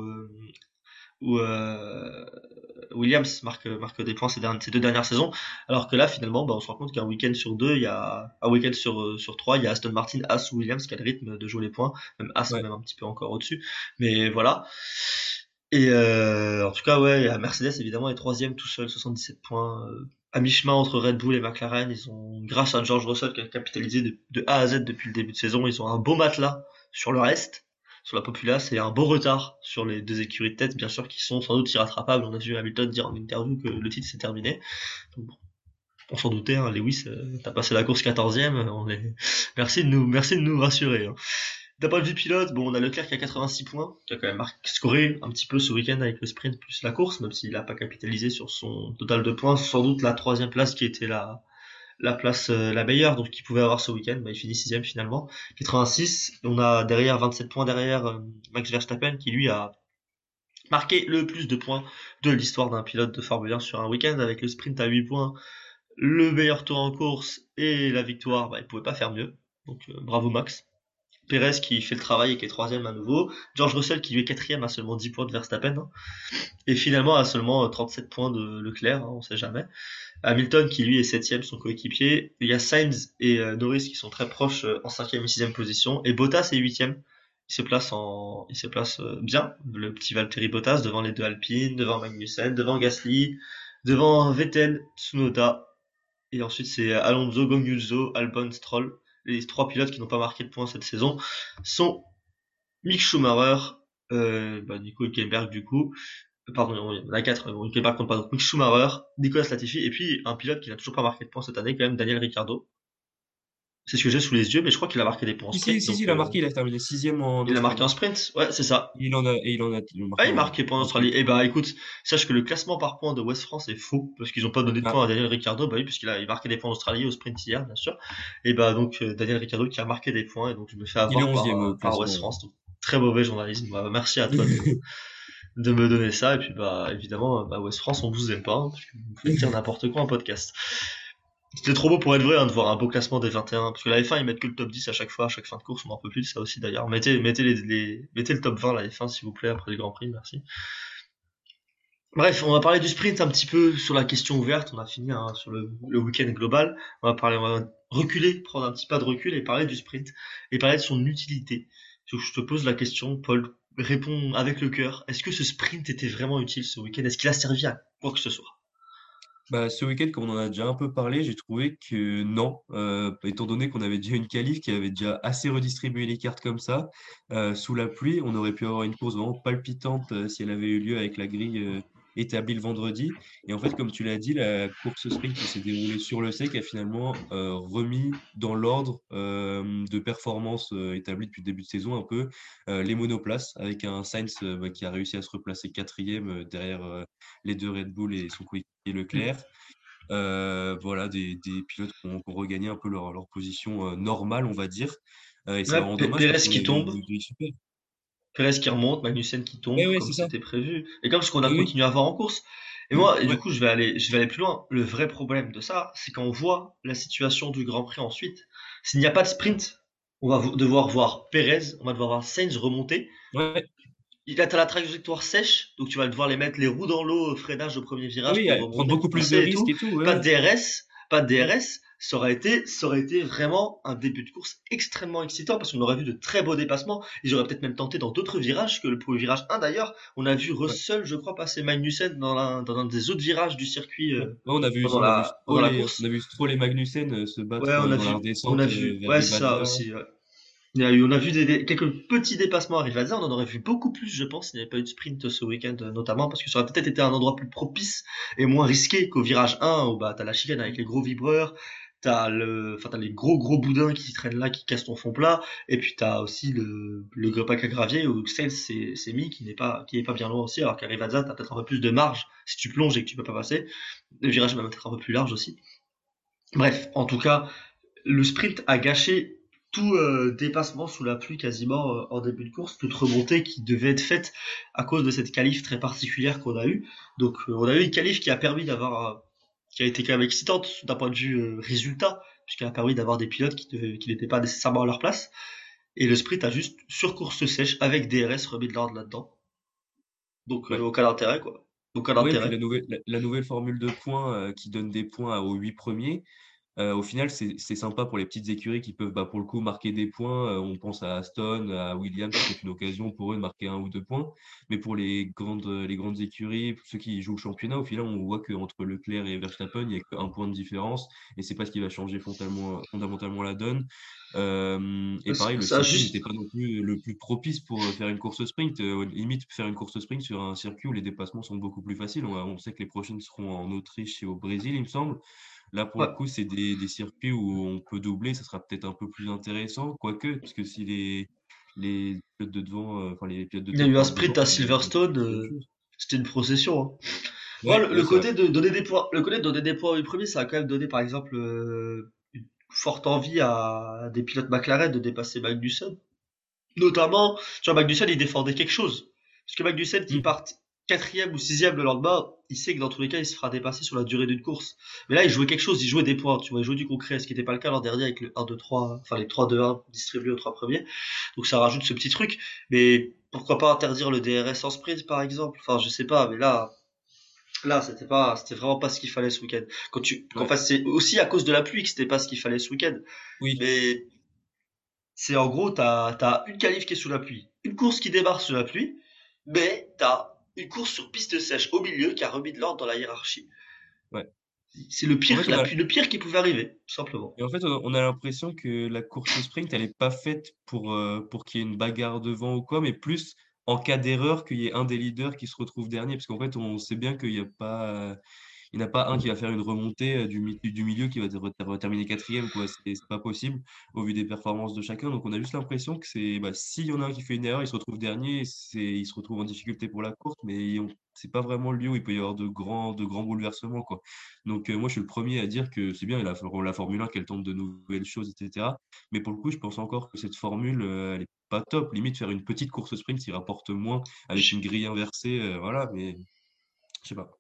ou, euh, Williams marque, marque des points ces, ces, deux dernières saisons, alors que là finalement bah, on se rend compte qu'un week-end sur deux, il y a un week-end sur, euh, sur trois, il y a Aston Martin, As ou Williams qui a le rythme de jouer les points, même As même un petit peu encore au-dessus, mais voilà. Et euh, en tout cas ouais, Mercedes évidemment est troisième tout seul, 77 points. Euh, à mi-chemin entre Red Bull et McLaren, ils ont, grâce à George Russell qui a capitalisé de, de A à Z depuis le début de saison, ils ont un beau matelas sur le reste sur la populace et un beau retard sur les deux écuries de tête, bien sûr, qui sont sans doute irrattrapables. On a vu Hamilton dire en interview que le titre s'est terminé. on s'en doutait, hein, Lewis, euh, t'as passé la course 14ème, on est... merci de nous, merci de nous rassurer. Hein. D'un point de pilote, bon, on a Leclerc qui a 86 points, qui a quand même scoré un petit peu ce week-end avec le sprint plus la course, même s'il n'a pas capitalisé sur son total de points. Sans doute la troisième place qui était la, la place euh, la meilleure donc qu'il pouvait avoir ce week-end. Bah, il finit sixième finalement. 86. On a derrière 27 points derrière euh, Max Verstappen qui lui a marqué le plus de points de l'histoire d'un pilote de Formule 1 sur un week-end avec le sprint à 8 points, le meilleur tour en course et la victoire. Bah, il pouvait pas faire mieux. Donc euh, bravo Max. Perez qui fait le travail et qui est troisième à nouveau. George Russell qui lui est quatrième à seulement 10 points de Verstappen. Hein. Et finalement à seulement 37 points de Leclerc, hein, on sait jamais. Hamilton qui lui est septième, son coéquipier. Il y a Sainz et euh, Norris qui sont très proches euh, en cinquième et sixième position. Et Bottas est huitième. Il se place en, il se place euh, bien, le petit Valtteri Bottas devant les deux Alpines, devant Magnussen, devant Gasly, devant Vettel, Tsunoda. Et ensuite c'est Alonso, Gonguzzo, Albon, Stroll. Les trois pilotes qui n'ont pas marqué de points cette saison sont Mick Schumacher, euh, bah, Nico Hülkenberg du coup, pardon, il y en a quatre, euh, par contre pas donc Schumacher, Nicolas Latifi, et puis un pilote qui n'a toujours pas marqué de points cette année, quand même, Daniel Ricciardo. C'est ce que j'ai sous les yeux, mais je crois qu'il a marqué des points en sprint. Si, si, il a euh, marqué, il a terminé sixième en. Il a marqué en sprint, ouais, c'est ça. Il en a, et il en a. Il ah, il marqué points en Australie. Eh bah, écoute, sache que le classement par points de West France est faux, parce qu'ils ont pas donné de ah. points à Daniel Ricciardo, bah oui, puisqu'il a, marqué des points en Australie au sprint hier, bien sûr. Et bah, donc, euh, Daniel Ricciardo qui a marqué des points, et donc je me fais avoir par, par West France. très mauvais journalisme. Bah, merci à toi. de me donner ça. Et puis, bah, évidemment, bah, West France, on vous aime pas, hein, parce que vous pouvez dire n'importe quoi en podcast. C'était trop beau pour être vrai hein, de voir un beau classement des 21. Parce que la F1, ils mettent que le top 10 à chaque fois, à chaque fin de course. On en peut plus de ça aussi d'ailleurs. Mettez, mettez, les, mettez le top 20 la F1 s'il vous plaît après le Grand Prix, merci. Bref, on va parler du sprint un petit peu sur la question ouverte. On a fini hein, sur le, le week-end global. On va parler, on va reculer, prendre un petit pas de recul et parler du sprint et parler de son utilité. Je te pose la question, Paul, réponds avec le cœur. Est-ce que ce sprint était vraiment utile ce week-end? Est-ce qu'il a servi à quoi que ce soit? Bah, ce week-end, comme on en a déjà un peu parlé, j'ai trouvé que non, euh, étant donné qu'on avait déjà une qualif qui avait déjà assez redistribué les cartes comme ça, euh, sous la pluie, on aurait pu avoir une course vraiment palpitante euh, si elle avait eu lieu avec la grille établi le vendredi. Et en fait, comme tu l'as dit, la course sprint qui s'est déroulée sur le sec a finalement euh, remis dans l'ordre euh, de performance euh, établi depuis le début de saison un peu les monoplaces avec un Sainz bah, qui a réussi à se replacer quatrième derrière les deux Red Bull et son coéquipier Leclerc. voilà, des, des pilotes qui ont, regagné un peu leur, leur position normale, on va dire. et c'est vraiment dommage. qui tombe. Perez qui remonte, Magnussen qui tombe, comme c'était prévu. Et comme ce qu'on a continué à voir en course. Et moi, et du coup, je vais aller, je vais aller plus loin. Le vrai problème de ça, c'est quand on voit la situation du Grand Prix ensuite. S'il n'y a pas de sprint, on va devoir voir Perez, on va devoir voir Sainz remonter. Ouais. Il a la trajectoire sèche, donc tu vas devoir les mettre les roues dans l'eau, freinage au premier virage. Oui, pour prendre beaucoup plus de risques et tout. Pas de DRS, pas de DRS ça aurait été, ça aurait été vraiment un début de course extrêmement excitant parce qu'on aurait vu de très beaux dépassements. Ils auraient peut-être même tenté dans d'autres virages que le premier virage 1 d'ailleurs. On a vu Russell, je crois, passer Magnussen dans, un, dans un des autres virages du circuit. Euh, on a vu, on, a vu la, course. on a vu Stroll et Magnussen euh, se battre ouais, on a dans vu, On a vu, ouais, ça aussi. Il y a eu, on a vu des, quelques petits dépassements à Rivazza, on en aurait vu beaucoup plus, je pense, s'il n'y avait pas eu de sprint ce week-end, notamment, parce que ça aurait peut-être été un endroit plus propice et moins risqué qu'au virage 1, où bah, t'as la chicane avec les gros vibreurs, t'as le, enfin t'as les gros gros boudins qui traînent là, qui cassent ton fond plat, et puis t'as aussi le le pack à gravier où c'est c'est mis qui n'est pas qui est pas bien loin aussi, alors qu'à t'as peut-être un peu plus de marge si tu plonges et que tu peux pas passer. Le virage va peut-être un peu plus large aussi. Bref, en tout cas, le sprint a gâché tout euh, dépassement sous la pluie quasiment euh, en début de course, toute remontée qui devait être faite à cause de cette qualif très particulière qu'on a eu. Donc euh, on a eu une qualif qui a permis d'avoir qui a été quand même excitante d'un point de vue euh, résultat, puisqu'elle a permis d'avoir des pilotes qui n'étaient pas nécessairement à leur place. Et le sprint a juste sur course sèche avec DRS remis de l'ordre là-dedans. Donc euh, aucun intérêt quoi. Aucun intérêt. La nouvelle, la, nouvelle, formule de points euh, qui donne des points aux 8 premiers, euh, au final, c'est sympa pour les petites écuries qui peuvent, bah, pour le coup, marquer des points. Euh, on pense à Aston, à Williams, c'est une occasion pour eux de marquer un ou deux points. Mais pour les grandes, les grandes écuries, pour ceux qui jouent le championnat, au final, on voit qu'entre Leclerc et Verstappen, il y a qu'un point de différence. Et c'est pas ce qui va changer fondamentalement, fondamentalement la donne. Euh, et pareil, le circuit n'était pas non plus le plus propice pour faire une course sprint. limite, faire une course sprint sur un circuit où les dépassements sont beaucoup plus faciles. On, on sait que les prochaines seront en Autriche et au Brésil, il me semble. Là, pour le coup, c'est des, des, circuits où on peut doubler, ça sera peut-être un peu plus intéressant, quoique, puisque si les, les pilotes de devant, euh, enfin les pilotes de Il y a eu un sprint à Silverstone, euh, c'était une procession. Hein. le, côté de donner des points, le côté de donner des points au premier, ça a quand même donné, par exemple, euh, une forte envie à des pilotes McLaren de dépasser Magnussen. Notamment, tu vois, Magnussen, il défendait quelque chose. Parce que Magnussen, qui mmh. part quatrième ou sixième le lendemain, il sait que dans tous les cas, il se fera dépasser sur la durée d'une course. Mais là, il jouait quelque chose, il jouait des points, tu vois, il jouait du concret, ce qui n'était pas le cas l'an dernier avec le 1, 2, 3, enfin les 3, 2, 1 distribués aux trois premiers. Donc ça rajoute ce petit truc. Mais pourquoi pas interdire le DRS en sprint, par exemple? Enfin, je sais pas, mais là, là, c'était pas, c'était vraiment pas ce qu'il fallait ce week-end. Quand tu, en fait, c'est aussi à cause de la pluie que c'était pas ce qu'il fallait ce week-end. Oui. Mais c'est en gros, t'as, t'as une qualif qui est sous la pluie, une course qui démarre sous la pluie, mais t'as une course sur piste sèche au milieu qui a remis de l'ordre dans la hiérarchie. Ouais. C'est le pire, En fait, la- on a- le pire qui pouvait arriver, tout simplement. Et en fait, on a l'impression que la course au sprint, elle est pas faite pour, euh, pour qu'il y ait une bagarre devant ou quoi, mais plus en cas d'erreur qu'il y ait un des leaders qui se retrouve dernier. Parce qu'en fait, on sait bien qu'il n'y a pas, n'y en a pas un qui va faire une remontée euh, du, mi- du milieu qui va ter- ter- terminer quatrième. C'est c'est pas possible au vu des performances de chacun. Donc, on a juste l'impression que c'est, bah, s'il y en a un qui fait une erreur, il se retrouve dernier, il se retrouve en difficulté pour la course, mais on- c'est pas vraiment le lieu où il peut y avoir de grands, de grands bouleversements, quoi. Donc, euh, moi, je suis le premier à dire que c'est bien la, la Formule 1 qu'elle tente de nouvelles choses, etc. Mais pour le coup, je pense encore que cette formule, euh, elle est pas top. Limite, faire une petite course sprint, il rapporte moins avec une grille inversée. euh, voilà, mais je sais pas.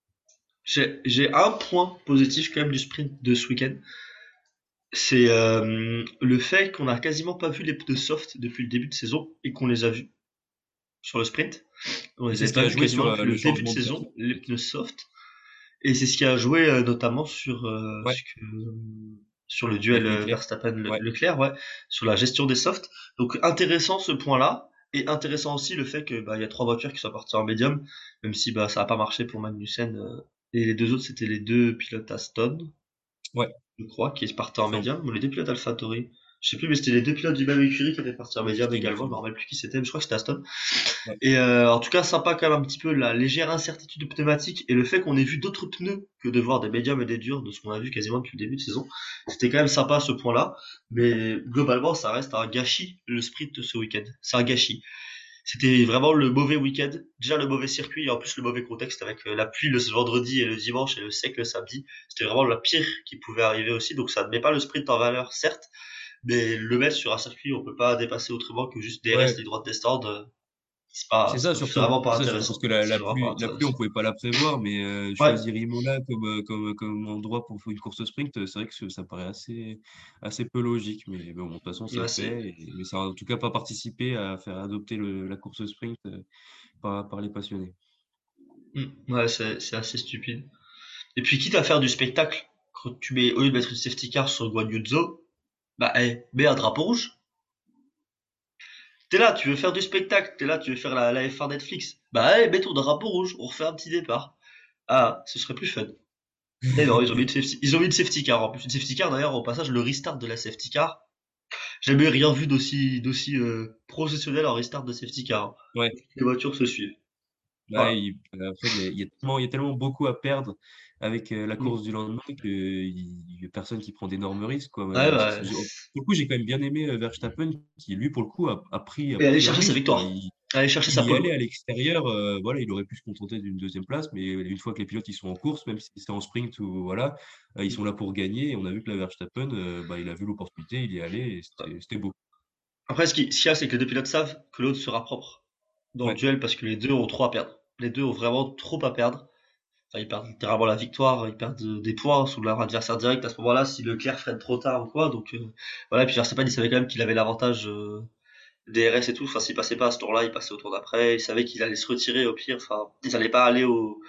J'ai, j'ai un point positif quand même du sprint de ce week-end. C'est euh, le fait qu'on a quasiment pas vu les pneus soft depuis le début de saison et qu'on les a vus sur le sprint. On les a pas vus sur, euh, le le début de saison, les pneus soft. Et c'est ce qui a joué euh, notamment sur, euh, Ouais. ce que- sur le duel euh, Leclerc. Verstappen-Leclerc, Ouais. ouais, sur la gestion des softs. Donc intéressant ce point-là. Et intéressant aussi le fait que bah, il y a trois voitures qui sont parties en médium, même si bah, ça n'a pas marché pour Magnussen. Et les deux autres, c'était les deux pilotes Aston, Ouais. je crois, qui partaient en médium, ou les deux pilotes AlphaTauri. Je sais plus, mais c'était les deux pilotes du même écurie qui étaient partis en médium également. Je me rappelle plus qui c'était, mais je crois que c'était Aston. Ouais. Et euh, en tout cas, sympa quand même un petit peu la légère incertitude pneumatique et le fait qu'on ait vu d'autres pneus que de voir des médiums et des durs de ce qu'on a vu quasiment depuis le début de saison. C'était quand même sympa à ce point-là. Mais globalement, ça reste un gâchis le sprint de ce week-end. C'est un gâchis. C'était vraiment le mauvais week-end. Déjà le mauvais circuit et en plus le mauvais contexte avec euh, la pluie le vendredi et le dimanche et le sec le samedi. C'était vraiment la pire qui pouvait arriver aussi. Donc ça ne met pas le sprint en valeur, certes. Mais le mettre sur un circuit, on peut pas dépasser autrement que juste DRS, Ouais. les droites des stands. Euh, C'est ça, surtout. vraiment pas ça, surtout que la, la pluie, pas la pluie, on intéressant. pouvait pas la prévoir, mais euh, Ouais. choisir Imola comme, euh, comme, comme endroit pour une course sprint, euh, c'est vrai que ça paraît assez, assez peu logique. Mais bon, de toute façon, c'est- fait. et- mais ça a en tout cas pas participé à faire adopter le- la course sprint euh, par, par les passionnés. Mm. Ouais, c'est assez stupide. Et puis, quitte à faire du spectacle, quand tu mets, au lieu de mettre une safety car sur Guan bah, eh, mets un drapeau rouge. T'es là, tu veux faire du spectacle, t'es là, tu veux faire la, la F1 Netflix. Bah, eh, mets ton drapeau rouge, on refait un petit départ. Ah, ce serait plus fun. Et non, ils ont mis une safety, ils ont mis une safety car. En plus, une safety car, d'ailleurs, au passage, le restart de la safety car. J'ai jamais rien vu d'aussi, d'aussi, euh, professionnel en restart de safety car. Ouais. Les voitures se suivent. Là, il, après, il y a, il y a tellement, il y a tellement beaucoup à perdre avec euh, la Mm. course du lendemain qu'il n'y a personne qui prend d'énormes risques. Quoi. Ouais, bah, le coup, j'ai quand même bien aimé euh, Verstappen qui, lui, pour le coup, a, a pris, a et aller chercher sa victoire. Il, Aller chercher sa pole. à l'extérieur, euh, voilà, il aurait pu se contenter d'une deuxième place, mais une fois que les pilotes ils sont en course, même si c'est en sprint ou voilà, euh, ils sont là pour gagner. Et on a vu que la Verstappen, bah, il a vu l'opportunité, il y est allé, et c'était beau. Après, ce qui- ce qu'il y a, c'est que les deux pilotes savent que l'autre sera propre dans le duel parce que les deux ont trop à perdre. Les deux ont vraiment trop à perdre. Enfin, ils perdent littéralement la victoire, ils perdent euh, des points sous leur adversaire direct à ce moment-là si Leclerc freine trop tard ou quoi. Donc euh, voilà, et puis Verstappen, il savait quand même qu'il avait l'avantage euh, des RS et tout. Enfin, s'il passait pas à ce tour-là, il passait au tour d'après. Il savait qu'il allait se retirer au pire. Enfin, ils allaient pas aller au,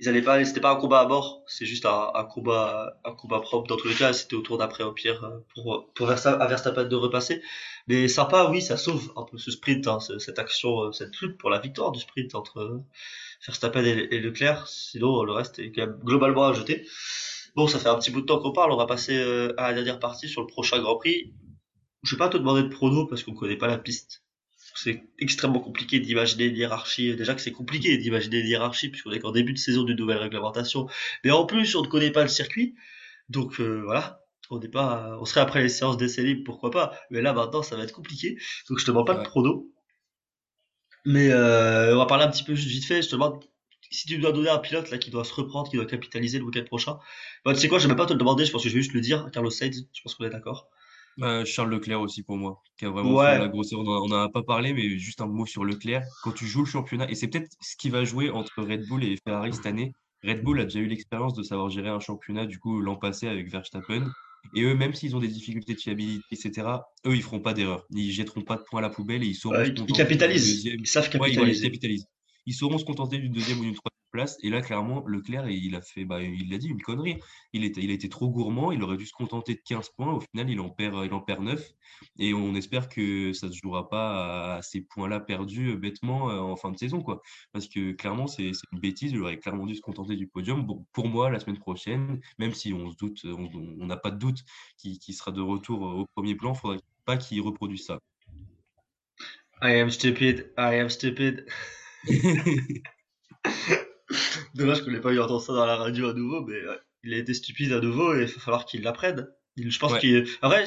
ils allaient pas. C'était pas un combat à mort. C'est juste un, combat, un combat propre dans tous les cas. C'était au tour d'après au pire euh, pour pour Versta- à Verstappen de repasser. Mais sympa, oui, ça sauve un peu ce sprint, hein, ce- cette action, euh, cette lutte pour la victoire du sprint entre euh, Verstappen et, Leclerc. Sinon, le reste est quand même globalement à jeter. Bon, ça fait un petit bout de temps qu'on parle. On va passer à la dernière partie sur le prochain Grand Prix. Je vais pas te demander de prono parce qu'on connaît pas la piste. C'est extrêmement compliqué d'imaginer une hiérarchie. Déjà que c'est compliqué d'imaginer une hiérarchie puisqu'on est qu'en début de saison d'une nouvelle réglementation. Mais en plus, on ne connaît pas le circuit. Donc euh, voilà, on n'est pas, on serait après les séances d'essai libre, pourquoi pas. Mais là maintenant, ça va être compliqué. Donc je te demande pas de Ouais. prono. Mais euh, on va parler un petit peu juste vite fait. Je te demande si tu dois donner un pilote là qui doit se reprendre, qui doit capitaliser le week-end prochain. Bah, tu sais quoi, je vais même pas te le demander. Je pense que je vais juste le dire. Carlos Sainz, je pense qu'on est d'accord. Bah, Charles Leclerc aussi pour moi, qui a vraiment fait la grosseur. On n'en a pas parlé, mais juste un mot sur Leclerc. Quand tu joues le championnat, et c'est peut-être ce qui va jouer entre Red Bull et Ferrari cette année. Red Bull a déjà eu l'expérience de savoir gérer un championnat, du coup, l'an passé avec Verstappen. Et eux, même s'ils ont des difficultés de fiabilité, etc., eux, ils feront pas d'erreur. Ils jetteront pas de points à la poubelle et ils sauront ouais, se ils ils contenter d'une capitalisent. deuxième. Ils savent Ouais, ils, voilà, ils capitaliser. capitalisent. Ils sauront se contenter d'une deuxième ou d'une troisième place. Et là, clairement, Leclerc, il a fait, bah, il l'a dit, une connerie. Il était, il a été trop gourmand. Il aurait dû se contenter de 15 points. Au final, il en perd, il en perd 9. Et on espère que ça ne se jouera pas à ces points-là perdus euh, bêtement euh, en fin de saison, quoi. Parce que clairement, c'est une bêtise. Il aurait clairement dû se contenter du podium. Bon, pour moi, la semaine prochaine, même si on se doute, on n'a pas de doute qu'il qu'il sera de retour au premier plan, il faudrait pas qu'il reproduise ça. I am stupid, I am stupid. Dommage qu'on n'ait pas eu entendre ça dans la radio à nouveau, mais ouais, il a été stupide à nouveau et il va falloir qu'il l'apprenne. Je pense Ouais, qu'il. Après,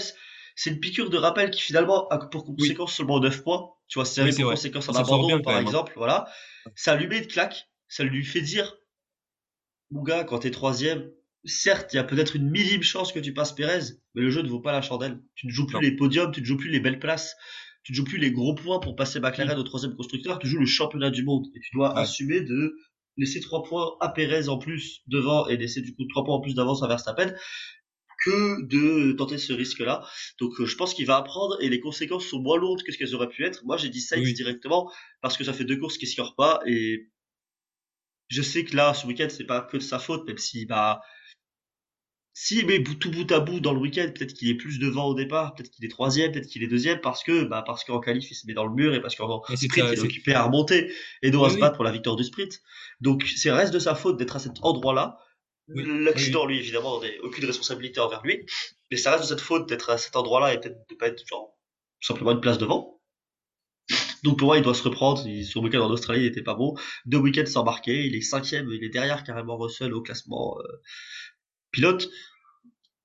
c'est une piqûre de rappel qui finalement a pour oui, conséquence seulement 9 points. Tu vois, oui, c'est vrai. conséquence sort abandon, bien par hein. exemple, voilà, ça lui met une claque, ça lui fait dire, mon gars, quand t'es troisième, certes, il y a peut-être une minime chance que tu passes Pérez, mais le jeu ne vaut pas la chandelle. Tu ne joues plus Non. les podiums, tu ne joues plus les belles places, tu ne joues plus les gros points pour passer Mm. McLaren au troisième constructeur, tu joues le championnat du monde et tu dois Ouais, assumer de laisser trois points à Pérez en plus devant et laisser du coup trois points en plus d'avance à Verstappen que de tenter ce risque-là. Donc euh, je pense qu'il va apprendre et les conséquences sont moins lourdes que ce qu'elles auraient pu être. Moi j'ai dit Sainz oui, directement parce que ça fait deux courses qui scorent pas et je sais que là ce week-end c'est pas que de sa faute même si bah s'il met bout- tout bout à bout dans le week-end, peut-être qu'il est plus devant au départ, peut-être qu'il est troisième, peut-être qu'il est deuxième, parce que bah parce qu'en qualif il se met dans le mur et parce qu'en sprint ça, il est occupé à remonter et non à oui, se oui, battre pour la victoire du sprint. Donc c'est reste de sa faute d'être à cet endroit-là. oui, L'accident, lui, évidemment, on n'a aucune responsabilité envers lui, mais ça reste de cette faute d'être à cet endroit-là et peut-être de pas être genre simplement une place devant. Donc pour moi, il doit se reprendre. Il- Son week-end en Australie, il était pas bon. Deux week-ends sans marquer. Il est cinquième. Il est derrière carrément Russell au classement euh, pilote.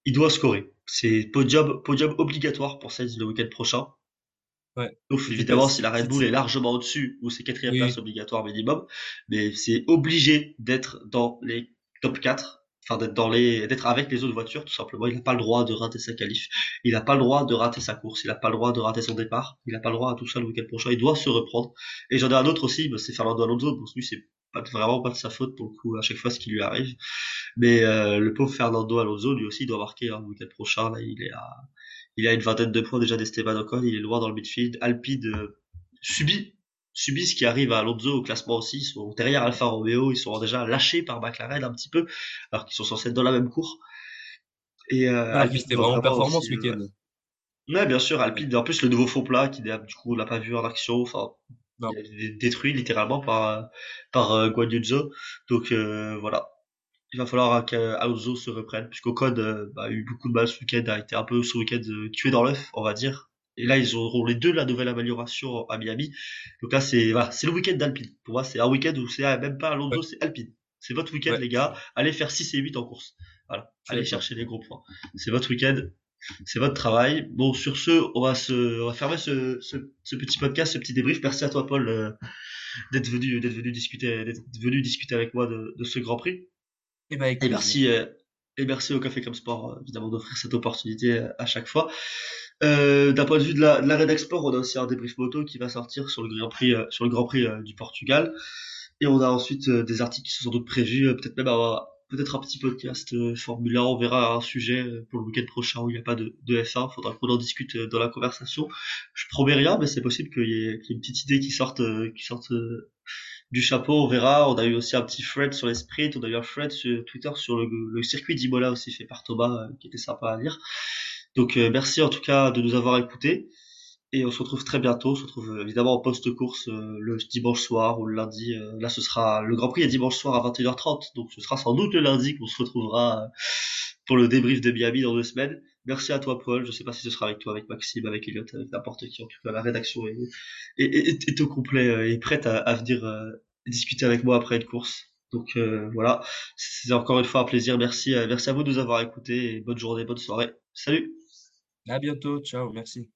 Il doit scorer. C'est podium, podium obligatoire pour Sainz le week-end prochain. Ouais. Sauf évidemment si la Red Bull est largement au-dessus ou c'est quatrième oui, place obligatoire minimum. Mais c'est obligé d'être dans les top 4. Enfin, d'être dans les, d'être avec les autres voitures, tout simplement. Il n'a pas le droit de rater sa qualif. Il n'a pas le droit de rater sa course. Il n'a pas le droit de rater son départ. Il n'a pas le droit à tout ça le week-end prochain. Il doit se reprendre. Et j'en ai un autre aussi, bah, c'est Fernando Alonso. Lui, c'est pas, vraiment pas de sa faute pour le coup à chaque fois ce qui lui arrive. Mais euh, le pauvre Fernando Alonso, lui aussi, doit marquer hein, le week-end prochain. Là, il est à, il a une vingtaine de points déjà d'Esteban Ocon. Il est loin dans le midfield. Alpine euh, subit, subit ce qui arrive à Alonso au classement aussi. Ils sont derrière Alfa Romeo. Ils sont déjà lâchés par McLaren un petit peu, alors qu'ils sont censés être dans la même cour. Et euh, Ah, puis Alpine c'était vraiment performant ce week-end. Ouais, bien sûr. Alpine. En plus, le nouveau faux plat qui du coup on l'a pas vu en action. Enfin, Non. détruit littéralement par par euh. Donc euh, voilà. Il va falloir qu'Alonso se reprenne, puisqu'Ocon euh, bah, a eu beaucoup de mal ce week-end, a été un peu ce week-end euh, tué dans l'œuf, on va dire. Et là, ils auront les deux la nouvelle amélioration à Miami. Donc là, c'est voilà, c'est le week-end d'Alpine. Pour moi, c'est un week-end où c'est ah, même pas Ouais, Alonso, c'est Alpine. C'est votre week-end, ouais, les gars. Allez faire 6 et 8 en course. Voilà. Allez chercher les gros points. C'est votre week-end. C'est votre travail. Bon, sur ce, on va se, on va fermer ce, ce, ce petit podcast, ce petit débrief. Merci à toi, Paul, euh, d'être venu, d'être venu discuter, d'être venu discuter avec moi de, de ce Grand Prix. Et bah, avec Et merci, euh, et merci au Café Comme Sport, euh, évidemment, d'offrir cette opportunité à chaque fois. Euh, d'un point de vue de la, de la Red Sport, on a aussi un débrief moto qui va sortir sur le Grand Prix, sur le Grand Prix du Portugal. Et on a ensuite des articles qui sont sans doute prévus, peut-être même avoir peut-être un petit podcast euh, Formule 1, on verra un sujet euh, pour le week-end prochain où il n'y a pas de, de F1, faudra qu'on en discute euh, dans la conversation. Je promets rien, mais c'est possible qu'il y, ait une petite idée qui sorte, euh, qui sorte du chapeau, on verra. On a eu aussi un petit thread sur les sprints, on a eu un thread sur Twitter sur le, le circuit d'Imola aussi fait par Thomas, qui était sympa à lire. Donc merci en tout cas de nous avoir écoutés. Et on se retrouve très bientôt. On se retrouve euh, évidemment en post-course euh, le dimanche soir ou le lundi. Euh, là, ce sera le Grand Prix est dimanche soir à 21h30. Donc ce sera sans doute le lundi qu'on se retrouvera pour le débrief de Miami dans deux semaines. Merci à toi, Paul. Je sais pas si ce sera avec toi, avec Maxime, avec Elliot, avec n'importe qui. En tout cas, la rédaction est, est, est, au complet et prête à, à venir discuter avec moi après une course. Donc voilà, c'est encore une fois un plaisir. Merci, merci à vous de nous avoir écoutés bonne journée, bonne soirée. Salut. À bientôt. Ciao. Merci.